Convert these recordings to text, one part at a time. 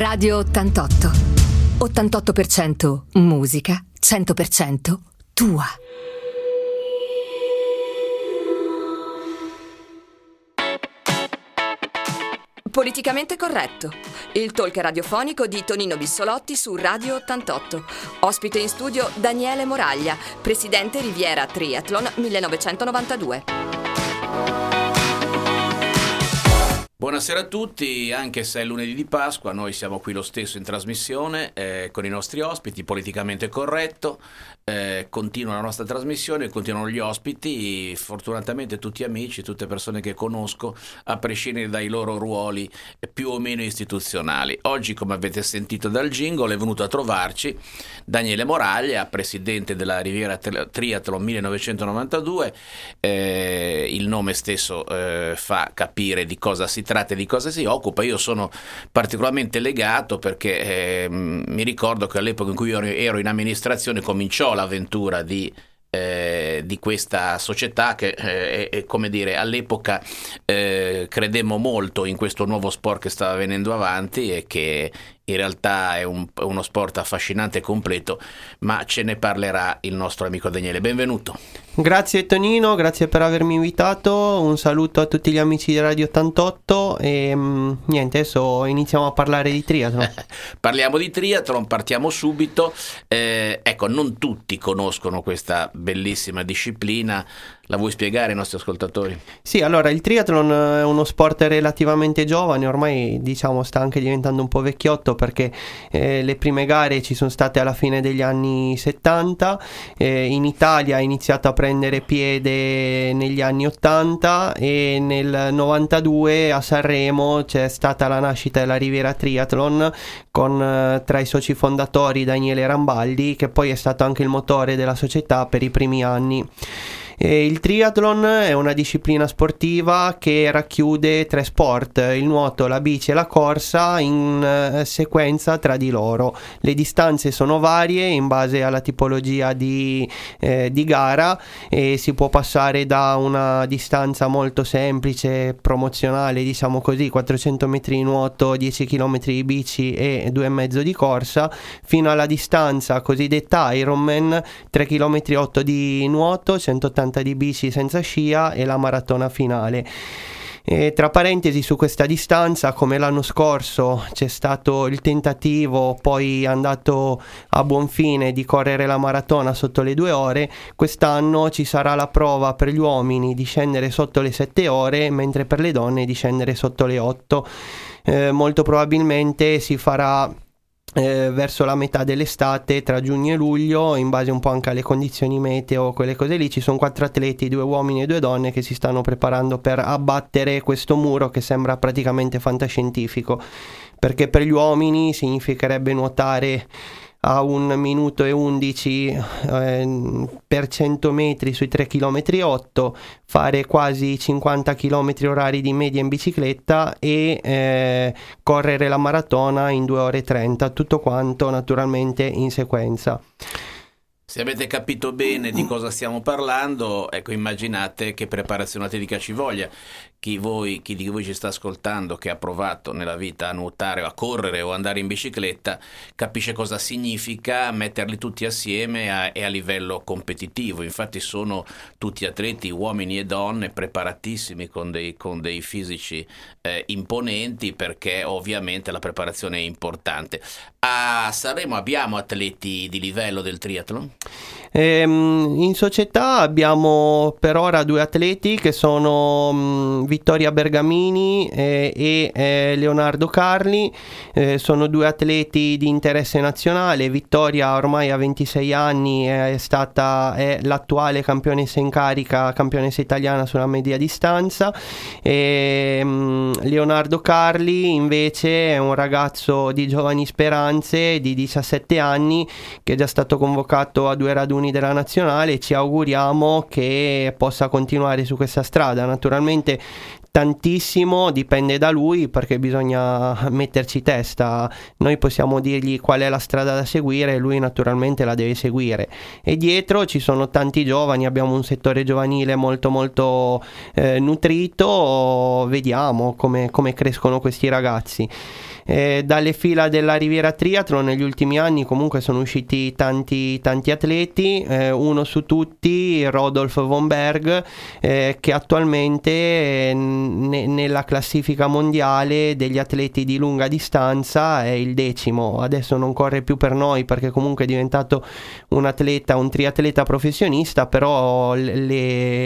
Radio 88. 88% musica, 100% tua. Politicamente corretto. Il talk radiofonico di Tonino Bissolotti su Radio 88. Ospite in studio Daniele Moraglia, presidente Riviera Triathlon 1992. Buonasera a tutti, anche se è lunedì di Pasqua, noi siamo qui lo stesso in trasmissione eh, con i nostri ospiti, politicamente corretto, eh, continua la nostra trasmissione, continuano gli ospiti, fortunatamente tutti amici, tutte persone che conosco, a prescindere dai loro ruoli più o meno istituzionali. Oggi, come avete sentito dal jingle, è venuto a trovarci Daniele Moraglia, presidente della Riviera Triathlon 1992, eh, il nome stesso eh, fa capire di cosa si tratta tratta di cosa si occupa. Io sono particolarmente legato perché eh, mi ricordo che all'epoca in cui ero in amministrazione cominciò l'avventura di eh, di questa società che eh, come dire all'epoca eh, credemmo molto in questo nuovo sport che stava venendo avanti e che in realtà è un, uno sport affascinante e completo, ma ce ne parlerà il nostro amico Daniele. Benvenuto. Grazie Tonino, grazie per avermi invitato, un saluto a tutti gli amici di Radio 88 e mm, niente, adesso iniziamo a parlare di triathlon. Parliamo di triathlon, partiamo subito. Eh, ecco, non tutti conoscono questa bellissima disciplina. La vuoi spiegare ai nostri ascoltatori? Sì, allora il triathlon è uno sport relativamente giovane, ormai diciamo sta anche diventando un po' vecchiotto perché eh, le prime gare ci sono state alla fine degli anni 70, eh, in Italia ha iniziato a prendere piede negli anni 80 e nel 92 a Sanremo c'è stata la nascita della Riviera Triathlon con eh, tra i soci fondatori Daniele Rambaldi che poi è stato anche il motore della società per i primi anni. E il triathlon è una disciplina sportiva che racchiude tre sport, il nuoto, la bici e la corsa in uh, sequenza tra di loro. Le distanze sono varie in base alla tipologia di, eh, di gara e si può passare da una distanza molto semplice, promozionale, diciamo così, 400 metri di nuoto, 10 km di bici e 2,5 di corsa, fino alla distanza cosiddetta Ironman, 3 km 8 di nuoto, 180 50 di bici senza scia e la maratona finale. E tra parentesi su questa distanza, come l'anno scorso c'è stato il tentativo poi andato a buon fine di correre la maratona sotto le due ore, quest'anno ci sarà la prova per gli uomini di scendere sotto le sette ore, mentre per le donne di scendere sotto le otto. Eh, molto probabilmente si farà eh, verso la metà dell'estate tra giugno e luglio in base un po' anche alle condizioni meteo quelle cose lì ci sono quattro atleti due uomini e due donne che si stanno preparando per abbattere questo muro che sembra praticamente fantascientifico. Perché per gli uomini significherebbe nuotare a un minuto e 11 eh, per 100 metri sui 3 km 8 fare quasi 50 km orari di media in bicicletta e eh, correre la maratona in 2 ore 30 tutto quanto naturalmente in sequenza. Se avete capito bene di cosa stiamo parlando, ecco, immaginate che preparazione atletica ci voglia chi, voi, chi, di voi ci sta ascoltando che ha provato nella vita a nuotare a correre o andare in bicicletta capisce cosa significa metterli tutti assieme a, e a livello competitivo. Infatti sono tutti atleti, uomini e donne, preparatissimi con dei, con dei fisici eh, imponenti perché ovviamente la preparazione è importante. A Sanremo abbiamo atleti di livello del triathlon? Ehm, in società abbiamo per ora due atleti che sono mh, Vittoria Bergamini eh, e eh, Leonardo Carli, eh, sono due atleti di interesse nazionale, Vittoria ormai ha 26 anni, è stata è l'attuale campionessa in carica, campionessa italiana sulla media distanza, e, mh, Leonardo Carli invece è un ragazzo di giovani speranze di 17 anni che è già stato convocato a due raduni della nazionale. Ci auguriamo che possa continuare su questa strada. Naturalmente tantissimo dipende da lui perché bisogna metterci testa. Noi possiamo dirgli qual è la strada da seguire e lui naturalmente la deve seguire. E dietro ci sono tanti giovani, abbiamo un settore giovanile molto molto eh, nutrito, vediamo come, come crescono questi ragazzi. Eh, dalle fila della Riviera Triathlon negli ultimi anni comunque sono usciti tanti, tanti atleti, eh, uno su tutti, Rodolf von Berg, eh, che attualmente eh, ne, nella classifica mondiale degli atleti di lunga distanza è il decimo, adesso non corre più per noi perché comunque è diventato un atleta, un triatleta professionista, però le,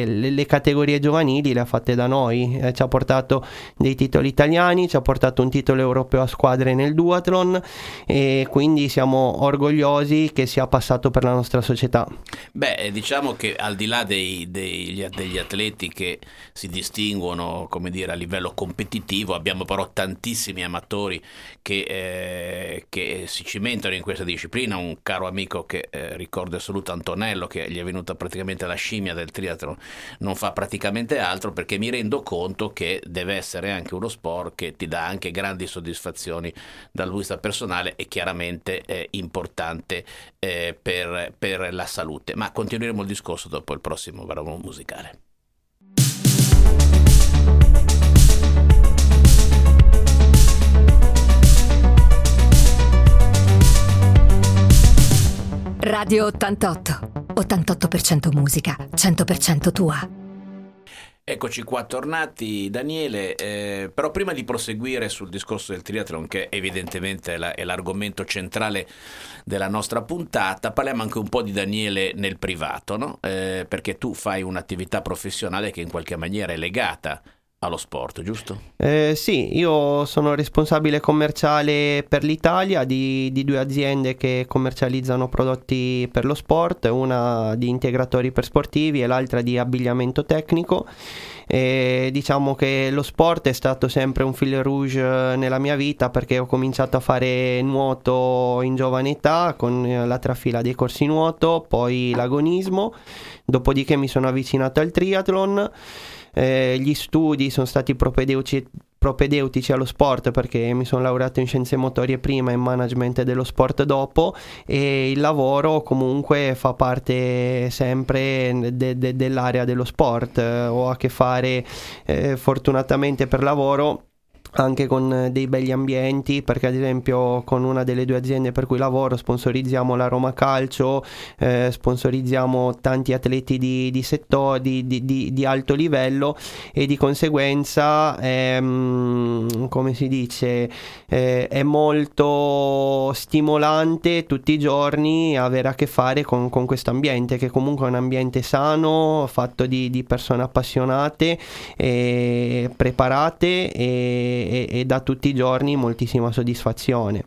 le, le categorie giovanili le ha fatte da noi, eh, ci ha portato dei titoli italiani, ci ha portato un titolo europeo a squadre nel duathlon e quindi siamo orgogliosi che sia passato per la nostra società. Beh, diciamo che al di là dei, dei, degli atleti che si distinguono, come dire, a livello competitivo, abbiamo però tantissimi amatori che, eh, che si cimentano in questa disciplina. Un caro amico che eh, ricordo assoluto Antonello, che gli è venuta praticamente la scimmia del triathlon, non fa praticamente altro perché mi rendo conto che deve essere anche uno sport che ti dà anche grandi soddisfazioni dal punto di vista personale e chiaramente eh, importante eh, per, per, la salute. Ma continueremo il discorso dopo il prossimo brano musicale. Radio 88. 88% musica, 100% tua. Eccoci qua tornati Daniele, eh, però prima di proseguire sul discorso del triathlon che evidentemente è, la, è, l'argomento centrale della nostra puntata, parliamo anche un po' di Daniele nel privato, no? eh, perché tu fai un'attività professionale che in qualche maniera è legata allo sport, giusto? Eh, sì, io sono responsabile commerciale per l'Italia di, di, due aziende che commercializzano prodotti per lo sport, una di integratori per sportivi e l'altra di abbigliamento tecnico. E diciamo che lo sport è stato sempre un fil rouge nella mia vita perché ho cominciato a fare nuoto in giovane età con la trafila dei corsi nuoto, poi l'agonismo, dopodiché mi sono avvicinato al triathlon eh, gli studi sono stati propedeutici, propedeutici allo sport perché mi sono laureato in scienze motorie prima e in management dello sport dopo e il lavoro comunque fa parte sempre de- de- dell'area dello sport. Ho a che fare eh, fortunatamente per lavoro anche con eh, dei begli ambienti perché ad esempio con una delle due aziende per cui lavoro sponsorizziamo la Roma Calcio eh, sponsorizziamo tanti atleti di, di settore di, di, di, alto livello e di conseguenza ehm, come si dice eh, è molto stimolante tutti i giorni avere a che fare con, con questo ambiente che comunque è un ambiente sano fatto di, persone appassionate e preparate e e, e dà tutti i giorni moltissima soddisfazione.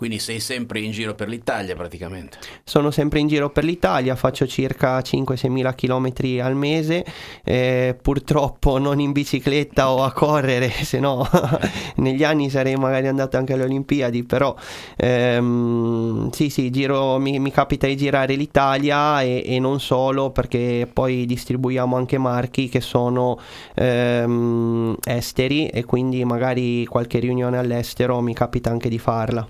Quindi sei sempre in giro per l'Italia praticamente? Sono sempre in giro per l'Italia, faccio circa 5-6 mila chilometri al mese, eh, purtroppo non in bicicletta o a correre, se no negli anni sarei magari andato anche alle Olimpiadi, però ehm, sì sì, giro, mi, mi, capita di girare l'Italia e, e, non solo perché poi distribuiamo anche marchi che sono ehm, esteri e quindi magari qualche riunione all'estero mi capita anche di farla.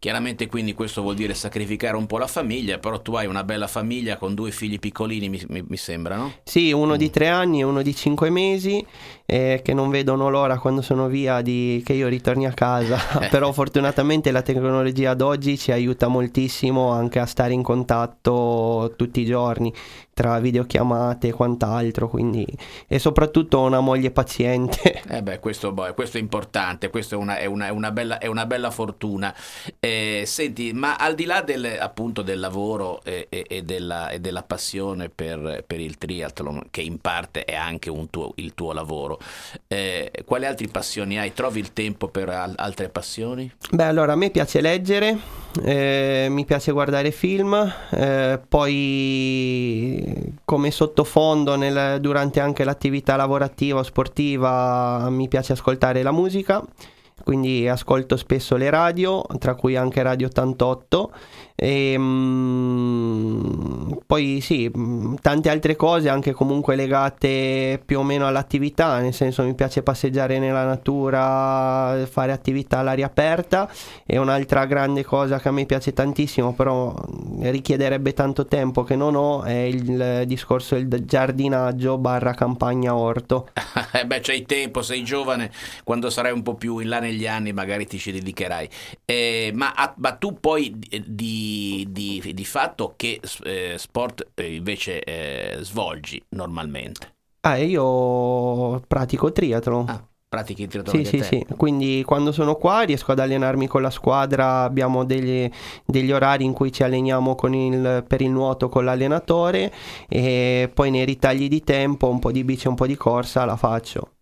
Chiaramente quindi questo vuol dire sacrificare un po' la famiglia, però tu hai una bella famiglia con due figli piccolini, mi, mi, mi sembra, no? Sì, uno mm. di tre anni e uno di cinque mesi, eh, che non vedono l'ora quando sono via di, che io ritorni a casa, però fortunatamente la tecnologia ad oggi ci aiuta moltissimo anche a stare in contatto tutti i giorni tra videochiamate e quant'altro, quindi e soprattutto una moglie paziente. Eh beh, questo, boh, questo è importante, questo è una, è è è una bella, fortuna. Eh, senti, ma al di là del, appunto del lavoro e, e, e, della, e della, passione per, per, il triathlon, che in parte è anche tuo, il tuo lavoro, eh, quali altre passioni hai? Trovi il tempo per al- altre passioni? Beh, allora a me piace leggere, eh, mi piace guardare film, eh, poi come sottofondo nel, durante anche l'attività lavorativa o sportiva mi piace ascoltare la musica quindi ascolto spesso le radio, tra cui anche Radio 88 e, mm, poi sì, mh, tante altre cose anche comunque legate più o meno all'attività, nel senso mi piace passeggiare nella natura, fare attività all'aria aperta e un'altra grande cosa che a me piace tantissimo, però richiederebbe tanto tempo che non ho, è il discorso del giardinaggio barra campagna orto. Eh beh, c'hai tempo, sei giovane, quando sarai un po' più in là negli anni magari ti ci dedicherai. Eh, ma, ma, tu poi di, di, di fatto che eh, sport eh, invece eh, svolgi normalmente? Ah, io pratico triathlon. Ah pratichi triathlon sì, sì, sì, quindi quando sono qua riesco ad allenarmi con la squadra, abbiamo degli, degli orari in cui ci alleniamo il, per il nuoto con l'allenatore e poi nei ritagli di tempo un po' di bici, un po' di corsa la faccio.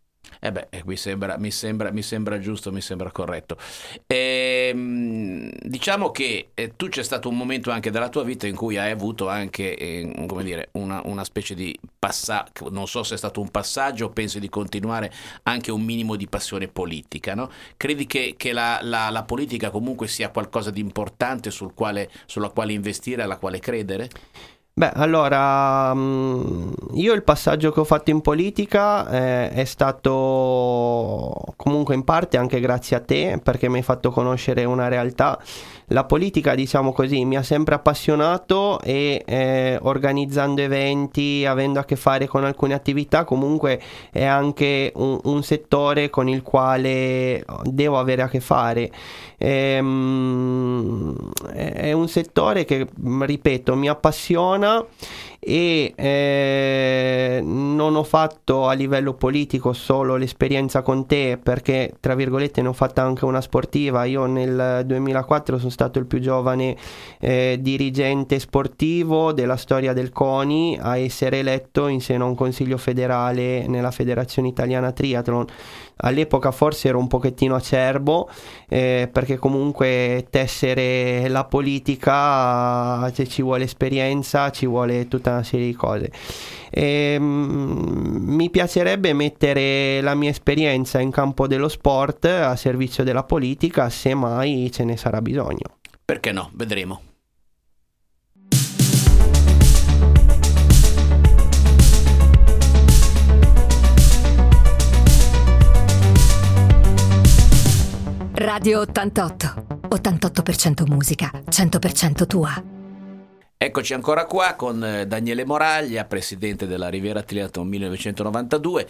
Eh beh, mi sembra, mi, sembra, mi sembra, giusto, mi sembra corretto. Ehm, diciamo che eh, tu c'è stato un momento anche della tua vita in cui hai avuto anche, eh, come dire, una, una, specie di passaggio, non so se è stato un passaggio, pensi di continuare anche un minimo di passione politica, no? Credi che, che la, la, la, politica comunque sia qualcosa di importante sul quale, sulla quale investire, alla quale credere? Beh, allora, mm, io il passaggio che ho fatto in politica eh, è stato comunque in parte anche grazie a te, perché mi hai fatto conoscere una realtà la politica, diciamo così, mi ha sempre appassionato e eh, organizzando eventi, avendo a che fare con alcune attività, comunque è anche un, un settore con il quale devo avere a che fare. Ehm, è un settore che, ripeto, mi appassiona e eh, non ho fatto a livello politico solo l'esperienza con te perché tra virgolette ne ho fatta anche una sportiva. Io nel 2004 sono stato il più giovane eh, dirigente sportivo della storia del CONI a essere eletto in seno a un consiglio federale nella federazione italiana triathlon all'epoca forse ero un pochettino acerbo eh, perché comunque tessere la politica se ci vuole esperienza ci vuole tutta una serie di cose. E, mm, mi piacerebbe mettere la mia esperienza in campo dello sport a servizio della politica se mai ce ne sarà bisogno. Perché no? Vedremo Radio 88. 88% musica, 100% tua. Eccoci ancora qua con eh, Daniele Moraglia, presidente della Riviera Triathlon 1992.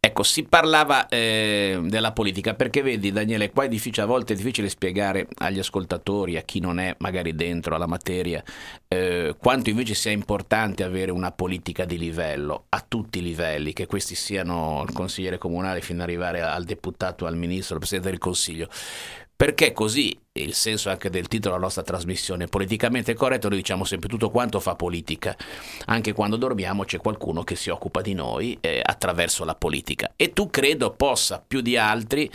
Ecco, si parlava eh, della politica perché vedi Daniele, qua è difficile, a volte è difficile spiegare agli ascoltatori, a chi non è magari dentro alla materia, eh, quanto invece sia importante avere una politica di livello, a tutti i livelli, che questi siano il consigliere comunale fino ad arrivare al deputato, al ministro, al presidente del consiglio. Perché così il senso anche del titolo della nostra trasmissione. Politicamente corretto noi diciamo sempre tutto quanto fa politica. Anche quando dormiamo c'è qualcuno che si occupa di noi eh, attraverso la politica. E tu credo possa più di altri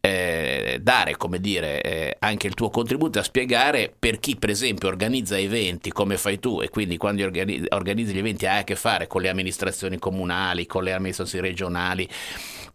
eh, dare come dire eh, anche il tuo contributo a spiegare per chi per esempio organizza eventi come fai tu. E quindi quando organizzi, gli eventi hai a che fare con le amministrazioni comunali con le amministrazioni regionali.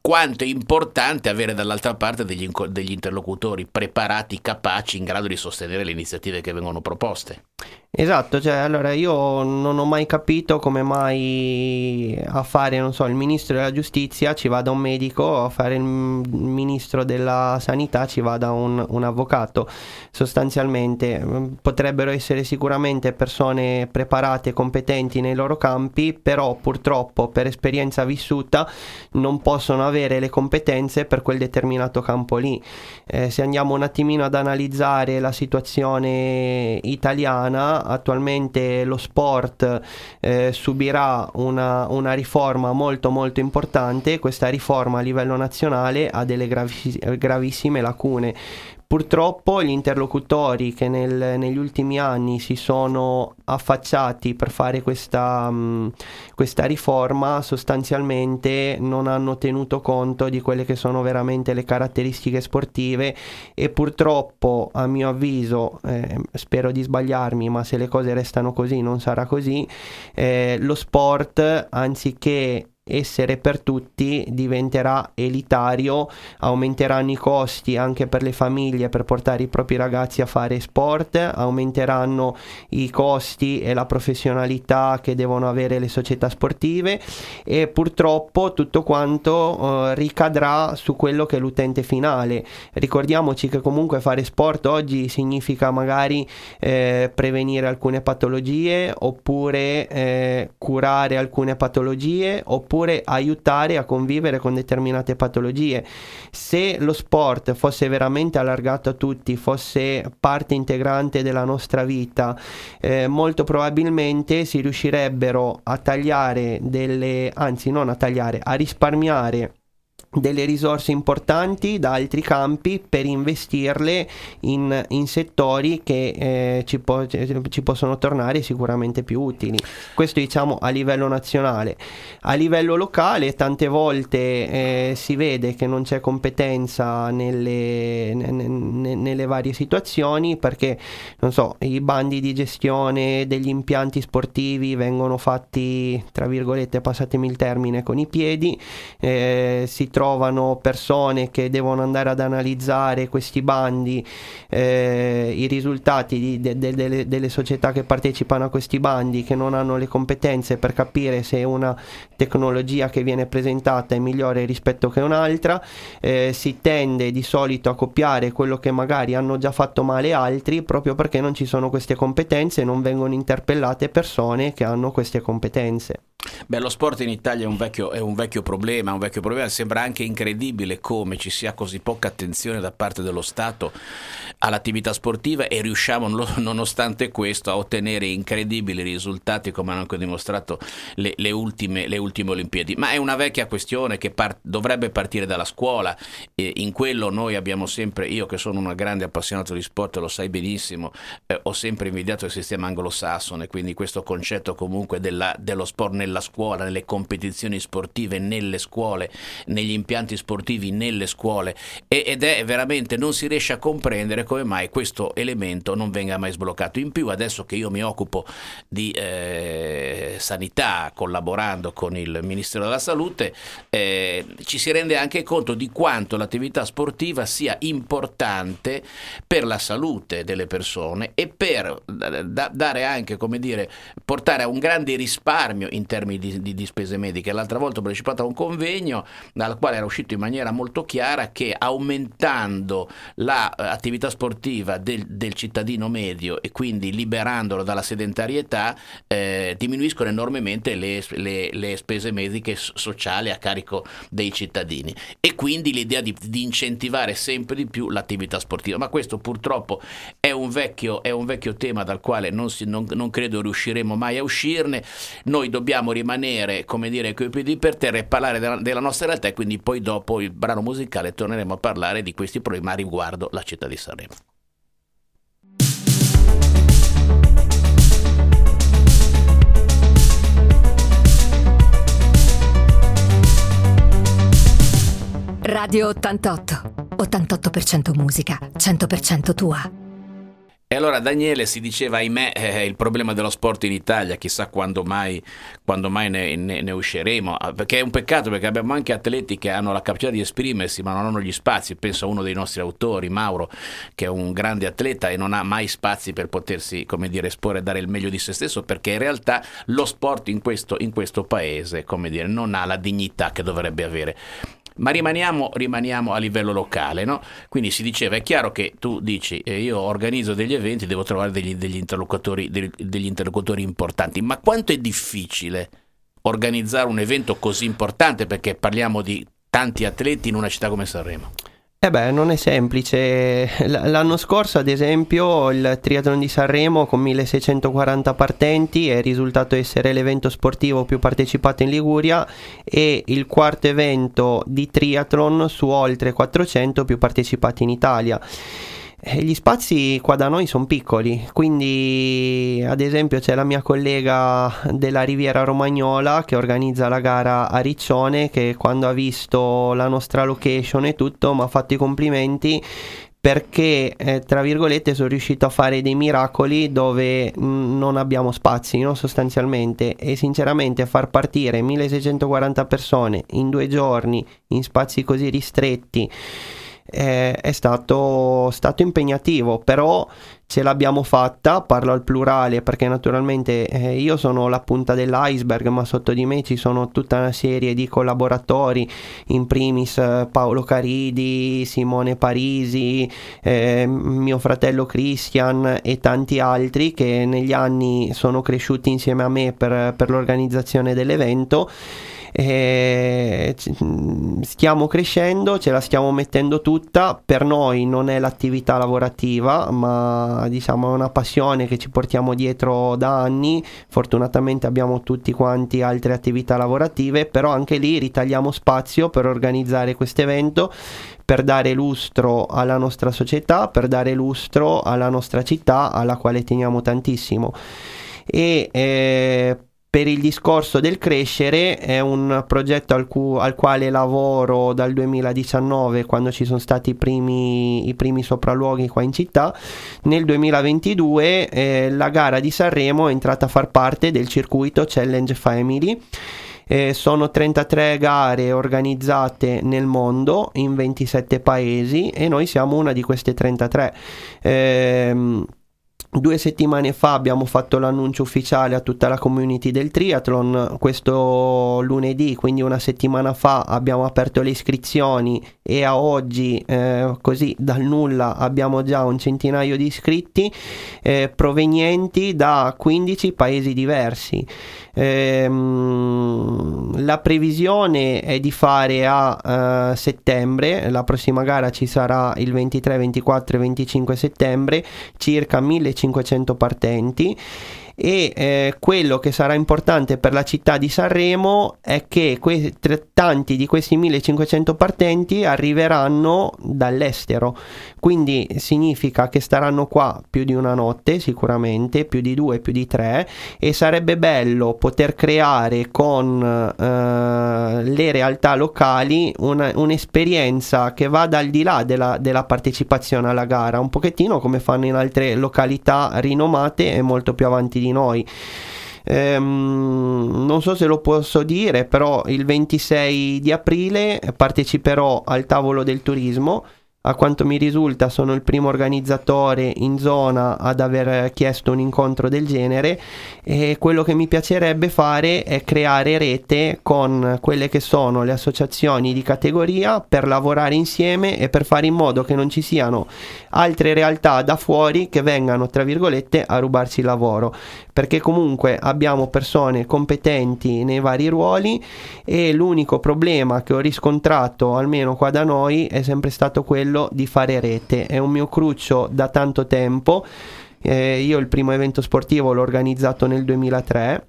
Quanto è importante avere dall'altra parte degli, degli interlocutori preparati, capaci, in grado di sostenere le iniziative che vengono proposte. Esatto, cioè allora io non ho mai capito come mai a fare, non so, il ministro della giustizia ci vada un medico, a fare il ministro della sanità ci vada un, un avvocato. Sostanzialmente mm, potrebbero essere sicuramente persone preparate, competenti nei loro campi, però purtroppo per esperienza vissuta non possono avere le competenze per quel determinato campo lì. Eh, se andiamo un attimino ad analizzare la situazione italiana, attualmente lo sport eh, subirà una, una, riforma molto molto importante, questa riforma a livello nazionale ha delle gravi, gravissime lacune Purtroppo gli interlocutori che nel, negli ultimi anni si sono affacciati per fare questa, mh, questa, riforma sostanzialmente non hanno tenuto conto di quelle che sono veramente le caratteristiche sportive e purtroppo a mio avviso, eh, spero di sbagliarmi, ma se le cose restano così non sarà così, eh, lo sport anziché essere per tutti diventerà elitario, aumenteranno i costi anche per le famiglie per portare i propri ragazzi a fare sport, aumenteranno i costi e la professionalità che devono avere le società sportive e purtroppo tutto quanto eh, ricadrà su quello che è l'utente finale. Ricordiamoci che comunque fare sport oggi significa magari eh, prevenire alcune patologie oppure eh, curare alcune patologie oppure oppure aiutare a convivere con determinate patologie. Se lo sport fosse veramente allargato a tutti, fosse parte integrante della nostra vita, eh, molto probabilmente si riuscirebbero a tagliare delle, anzi non a tagliare, a risparmiare delle risorse importanti da altri campi per investirle in, in settori che eh, ci, po- ci, possono tornare sicuramente più utili. Questo diciamo a livello nazionale. A livello locale tante volte eh, si vede che non c'è competenza nelle, n- nelle varie situazioni perché non so, i bandi di gestione degli impianti sportivi vengono fatti tra virgolette passatemi il termine con i piedi, eh, si trovano persone che devono andare ad analizzare questi bandi, eh, i risultati di, de, de, de, delle società che partecipano a questi bandi, che non hanno le competenze per capire se una tecnologia che viene presentata è migliore rispetto che un'altra, eh, si tende di solito a copiare quello che magari hanno già fatto male altri proprio perché non ci sono queste competenze e non vengono interpellate persone che hanno queste competenze. Beh, lo sport in Italia è un, vecchio, è un vecchio problema, un vecchio problema. Sembra anche incredibile come ci sia così poca attenzione da parte dello Stato all'attività sportiva e riusciamo, nonostante questo, a ottenere incredibili risultati, come hanno anche dimostrato le, le, ultime, le ultime, Olimpiadi. Ma è una vecchia questione che par- dovrebbe partire dalla scuola. E in quello noi abbiamo sempre, io che sono un grande appassionato di sport, lo sai benissimo, eh, ho sempre invidiato il sistema anglosassone, quindi questo concetto comunque della, dello sport nella scuola, nelle competizioni sportive, nelle scuole, negli impianti sportivi, nelle scuole ed è veramente non si riesce a comprendere come mai questo elemento non venga mai sbloccato. In più adesso che io mi occupo di eh, sanità collaborando con il Ministero della Salute eh, ci si rende anche conto di quanto l'attività sportiva sia importante per la salute delle persone e per da, dare anche, come dire, portare a un grande risparmio in termini di, di, di spese mediche. L'altra volta ho partecipato a un convegno dal quale era uscito in maniera molto chiara che aumentando l'attività la, sportiva del, del, cittadino medio e quindi liberandolo dalla sedentarietà eh, diminuiscono enormemente le, le, le, spese mediche sociali a carico dei cittadini e quindi l'idea di, di, incentivare sempre di più l'attività sportiva. Ma questo purtroppo è un vecchio, è un vecchio tema dal quale non, si, non, non credo riusciremo mai a uscirne. Noi dobbiamo rimanere, come dire, coi piedi per terra e parlare della, della, nostra realtà e quindi poi dopo il brano musicale torneremo a parlare di questi problemi riguardo la città di Sanremo. Radio 88. 88% musica, 100% tua. E allora Daniele si diceva, ahimè, eh, il problema dello sport in Italia, chissà quando mai, quando mai ne, ne, ne, usciremo, ah, perché è un peccato perché abbiamo anche atleti che hanno la capacità di esprimersi ma non hanno gli spazi, penso a uno dei nostri autori, Mauro, che è un grande atleta e non ha mai spazi per potersi, come dire, esporre e dare il meglio di se stesso, perché in realtà lo sport in questo, in questo paese, come dire, non ha la dignità che dovrebbe avere. Ma rimaniamo, rimaniamo, a livello locale, no? Quindi si diceva, è chiaro che tu dici, eh, io organizzo degli eventi, devo trovare degli, degli, interlocutori, degli interlocutori importanti, ma quanto è difficile organizzare un evento così importante, perché parliamo di tanti atleti in una città come Sanremo? Eh beh, non è semplice. L'anno scorso, ad esempio, il triathlon di Sanremo con 1640 partenti è risultato essere l'evento sportivo più partecipato in Liguria e il quarto evento di triathlon su oltre 400 più partecipati in Italia. Eh, gli spazi qua da noi sono piccoli, quindi ad esempio c'è la mia collega della Riviera Romagnola che organizza la gara a Riccione che quando ha visto la nostra location e tutto mi ha fatto i complimenti perché eh, tra virgolette sono riuscito a fare dei miracoli dove mh, mm, non abbiamo spazi no? sostanzialmente e sinceramente far partire 1640 persone in due giorni in spazi così ristretti eh, è stato, stato impegnativo però ce l'abbiamo fatta, parlo al plurale perché naturalmente eh, io sono la punta dell'iceberg, ma sotto di me ci sono tutta una serie di collaboratori, in primis eh, Paolo Caridi, Simone Parisi, eh, mio fratello Christian e tanti altri che negli anni sono cresciuti insieme a me per, per l'organizzazione dell'evento eh, stiamo crescendo, ce la stiamo mettendo tutta, per noi non è l'attività lavorativa, ma diciamo è una passione che ci portiamo dietro da anni, fortunatamente abbiamo tutti quanti altre attività lavorative, però anche lì ritagliamo spazio per organizzare questo evento per dare lustro alla nostra società, per dare lustro alla nostra città alla quale teniamo tantissimo. E eh, per il discorso del crescere è un progetto al, cu- al, quale lavoro dal 2019 quando ci sono stati i primi, i primi sopralluoghi qua in città. Nel 2022 eh, la gara di Sanremo è entrata a far parte del circuito Challenge Family. Eh, sono 33 gare organizzate nel mondo in 27 paesi e noi siamo una di queste 33. Eh, Due settimane fa abbiamo fatto l'annuncio ufficiale a tutta la community del triathlon, questo lunedì, quindi una settimana fa abbiamo aperto le iscrizioni e a oggi eh, così dal nulla abbiamo già un centinaio di iscritti eh, provenienti da 15 paesi diversi. Ehm, la previsione è di fare a uh, settembre, la prossima gara ci sarà il 23, 24 e 25 settembre, circa 1500 partenti e eh, quello che sarà importante per la città di Sanremo è che que- tanti di questi 1500 partenti arriveranno dall'estero. Quindi significa che staranno qua più di una notte sicuramente più di due più di tre e sarebbe bello poter creare con eh, le realtà locali una, un'esperienza che vada al di là della, della partecipazione alla gara. Un pochettino come fanno in altre località rinomate e molto più avanti di noi. Ehm, non so se lo posso dire, però il 26 di aprile parteciperò al tavolo del turismo a quanto mi risulta sono il primo organizzatore in zona ad aver chiesto un incontro del genere e quello che mi piacerebbe fare è creare rete con quelle che sono le associazioni di categoria per lavorare insieme e per fare in modo che non ci siano altre realtà da fuori che vengano tra virgolette a rubarci il lavoro. Perché comunque abbiamo persone competenti nei vari ruoli e l'unico problema che ho riscontrato almeno qua da noi è sempre stato quello di fare rete. È un mio cruccio da tanto tempo. Eh, io il primo evento sportivo l'ho organizzato nel 2003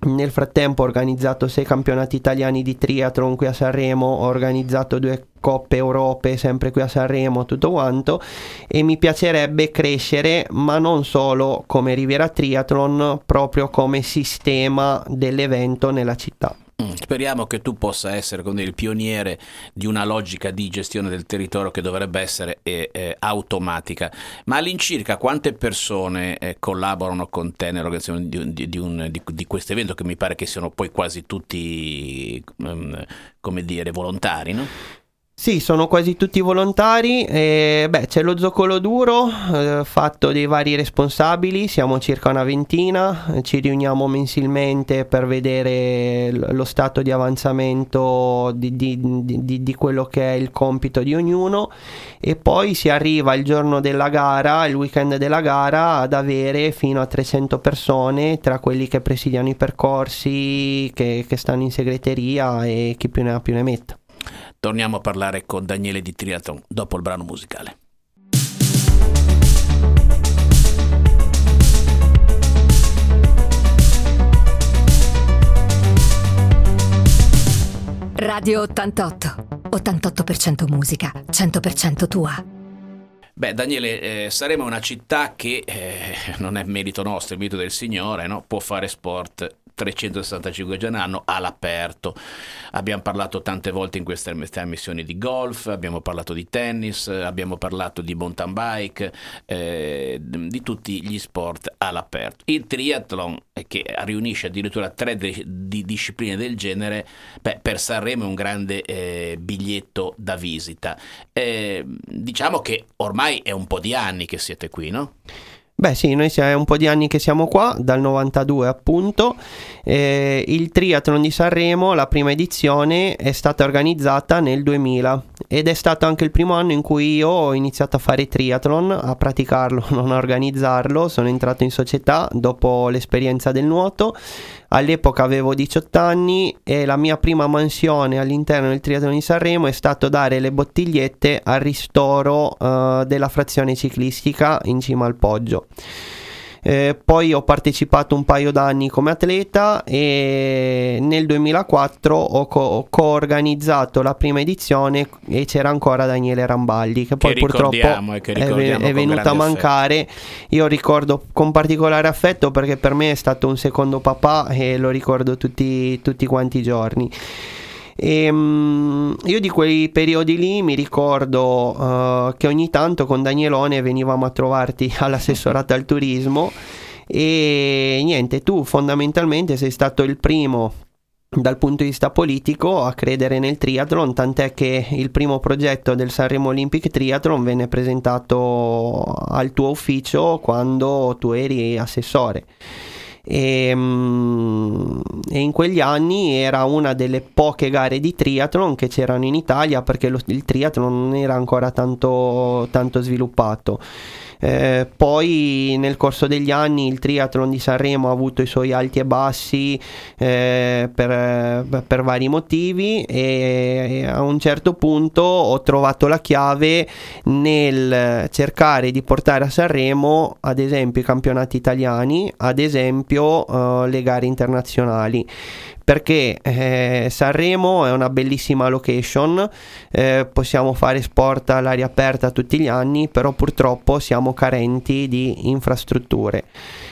nel frattempo ho organizzato sei campionati italiani di triathlon qui a Sanremo, ho organizzato due coppe Europe sempre qui a Sanremo, tutto quanto. E mi piacerebbe crescere ma non solo come Riviera Triathlon, proprio come sistema dell'evento nella città. Mm, speriamo che tu possa essere dire, il pioniere di una logica di gestione del territorio che dovrebbe essere eh, eh, automatica. Ma all'incirca quante persone eh, collaborano con te nell'organizzazione di, di, di, questo evento che mi pare che siano poi quasi tutti, um, come dire, volontari, no? Sì, sono quasi tutti volontari. E, beh, c'è lo zoccolo duro eh, fatto dei vari responsabili, siamo circa una ventina, ci riuniamo mensilmente per vedere lo stato di avanzamento di, di, di, di, quello che è il compito di ognuno e poi si arriva il giorno della gara, il weekend della gara, ad avere fino a 300 persone tra quelli che presidiano i percorsi, che, che stanno in segreteria e chi più ne ha più ne metta. Torniamo a parlare con Daniele di Triathlon dopo il brano musicale. Radio 88. 88% musica, 100% tua. Beh, Daniele, eh, saremo una città che eh, non è merito nostro, è merito del Signore, no? può fare sport 365 giorni all'anno all'aperto. Abbiamo parlato tante volte in queste trasmissioni di golf, abbiamo parlato di tennis, abbiamo parlato di mountain bike, eh, di tutti gli sport all'aperto. Il triathlon, eh, che riunisce addirittura tre de- di discipline del genere, beh, per Sanremo è un grande eh, biglietto da visita. Eh, diciamo che ormai è un po' di anni che siete qui, no? Beh sì, noi siamo un po' di anni che siamo qua, dal 92 appunto. Eh, il triathlon di Sanremo, la prima edizione, è stata organizzata nel 2000 ed è stato anche il primo anno in cui io ho iniziato a fare triathlon, a praticarlo, non a organizzarlo. Sono entrato in società dopo l'esperienza del nuoto All'epoca avevo 18 anni e la mia prima mansione all'interno del triathlon di Sanremo è stato dare le bottigliette al ristoro uh, della frazione ciclistica in cima al Poggio. Eh, poi ho partecipato un paio d'anni come atleta e nel 2004 ho, co- organizzato la prima edizione e c'era ancora Daniele Rambaldi che poi che purtroppo è, è venuto a mancare. Affetto. Io ricordo con particolare affetto perché per me è stato un secondo papà e lo ricordo tutti, tutti quanti i giorni. E, um, io di quei periodi lì mi ricordo uh, che ogni tanto con Danielone venivamo a trovarti all'assessorato al turismo e niente, tu fondamentalmente sei stato il primo dal punto di vista politico a credere nel triathlon, tant'è che il primo progetto del Sanremo Olympic Triathlon venne presentato al tuo ufficio quando tu eri assessore. E, mm, e, in quegli anni era una delle poche gare di triathlon che c'erano in Italia perché lo, il triathlon non era ancora tanto, tanto sviluppato. Eh, poi nel corso degli anni il triathlon di Sanremo ha avuto i suoi alti e bassi eh, per, per, vari motivi e a un certo punto ho trovato la chiave nel cercare di portare a Sanremo ad esempio i campionati italiani, ad esempio eh, le gare internazionali perché eh, Sanremo è una bellissima location, eh, possiamo fare sport all'aria aperta tutti gli anni, però purtroppo siamo carenti di infrastrutture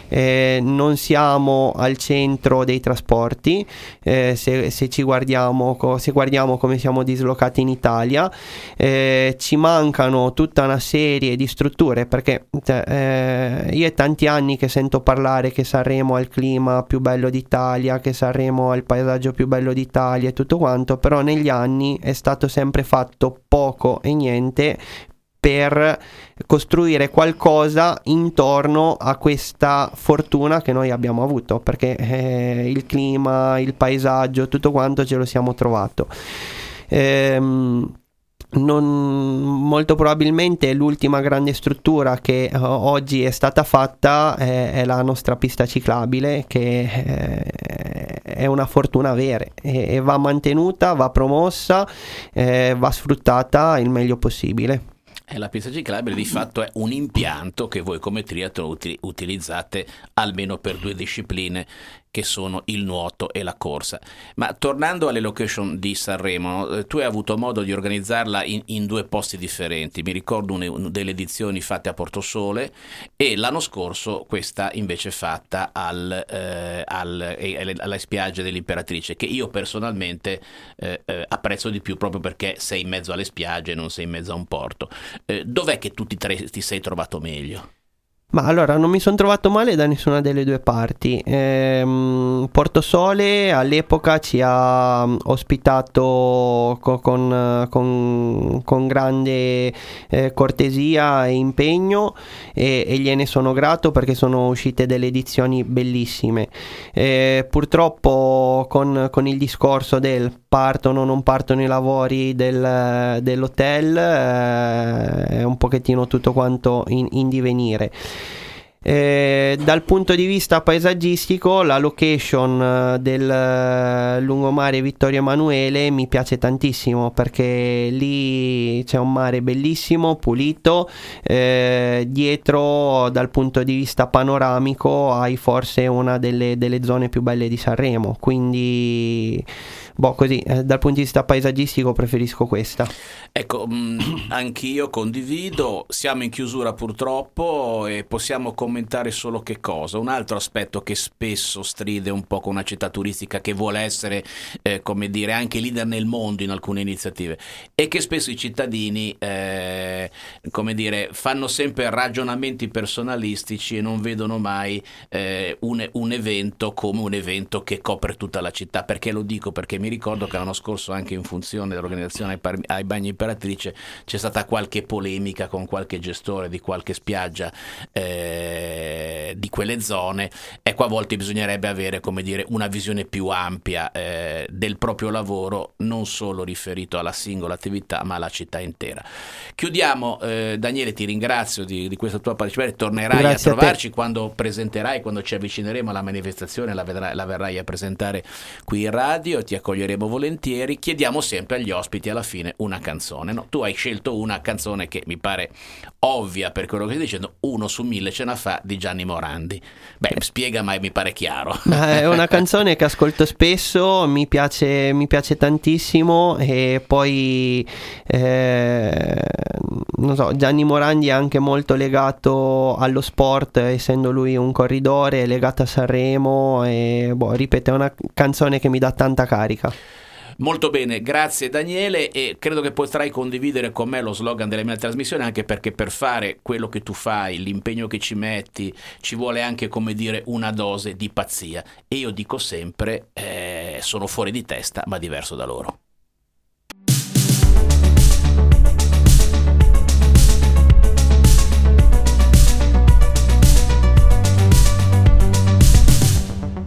eh, non siamo al centro dei trasporti, eh, se, se, ci guardiamo, se guardiamo come siamo dislocati in Italia, eh, ci mancano tutta una serie di strutture perché cioè, eh, io è tanti anni che sento parlare che Sanremo ha il clima più bello d'Italia, che Sanremo ha il paesaggio più bello d'Italia e tutto quanto, però negli anni è stato sempre fatto poco e niente per costruire qualcosa intorno a questa fortuna che noi abbiamo avuto, perché eh, il clima, il paesaggio, tutto quanto ce lo siamo trovato. Ehm, non, molto probabilmente l'ultima grande struttura che uh, oggi è stata fatta è, è, la nostra pista ciclabile che eh, è una fortuna avere e, e va mantenuta, va promossa, eh, va sfruttata il meglio possibile. E la pista ciclabile di fatto è un impianto che voi come triathlon utilizzate almeno per due discipline che sono il nuoto e la corsa. Ma tornando alle location di Sanremo, eh, tu hai avuto modo di organizzarla in, in due posti differenti. Mi ricordo une, delle edizioni fatte a Portosole e l'anno scorso questa invece fatta al, eh, al, eh, alle spiagge dell'Imperatrice, che io personalmente eh, eh, apprezzo di più proprio perché sei in mezzo alle spiagge e non sei in mezzo a un porto. Eh, dov'è che tu ti, ti sei trovato meglio? Ma allora non mi sono trovato male da nessuna delle due parti. Ehm, Porto Sole all'epoca ci ha mm, ospitato co- con, con, con, grande eh, cortesia e impegno e, e, gliene sono grato perché sono uscite delle edizioni bellissime. Eh, purtroppo con, con, il discorso del partono o non partono i lavori del, dell'hotel eh, è un pochettino tutto quanto in, in divenire. Eh, dal punto di vista paesaggistico, la location eh, del eh, lungomare Vittorio Emanuele mi piace tantissimo perché lì c'è un mare bellissimo, pulito. Eh, dietro, dal punto di vista panoramico, hai forse una delle, delle zone più belle di Sanremo. Quindi boh, così, eh, dal punto di vista paesaggistico preferisco questa. Ecco, mh, mm, anch'io condivido, siamo in chiusura purtroppo e possiamo commentare solo che cosa? Un altro aspetto che spesso stride un po' con una città turistica che vuole essere, eh, come dire, anche leader nel mondo in alcune iniziative, è che spesso i cittadini, eh, come dire, fanno sempre ragionamenti personalistici e non vedono mai eh, un, un evento come un evento che copre tutta la città. Perché lo dico? Perché mi ricordo che l'anno scorso, anche in funzione dell'organizzazione ai, Bagni Imperatrice, c'è stata qualche polemica con qualche gestore di qualche spiaggia eh, di quelle zone. Ecco, a volte bisognerebbe avere, come dire, una visione più ampia eh, del proprio lavoro, non solo riferito alla singola attività, ma alla città intera. Chiudiamo, eh, Daniele, ti ringrazio di, di, questa tua partecipazione. Tornerai Grazie a trovarci a quando presenterai, quando ci avvicineremo alla manifestazione, la, vedrai, la verrai a presentare qui in radio, ti accoglieremo volentieri. Chiediamo sempre agli ospiti alla fine una canzone. No? Tu hai scelto una canzone che mi pare ovvia per quello che stai dicendo, uno su mille ce la fa di Gianni Morandi. Beh, spiega, ma mi pare chiaro. È una canzone che ascolto spesso, mi piace, mi piace tantissimo e poi, eh, non so, Gianni Morandi è anche molto legato allo sport, essendo lui un corridore, legato a Sanremo e, boh, ripeto, è una canzone che mi dà tanta carica. Molto bene, grazie Daniele e credo che potrai condividere con me lo slogan della mia trasmissione anche perché per fare quello che tu fai, l'impegno che ci metti, ci vuole anche come dire una dose di pazzia e io dico sempre eh, sono fuori di testa ma diverso da loro.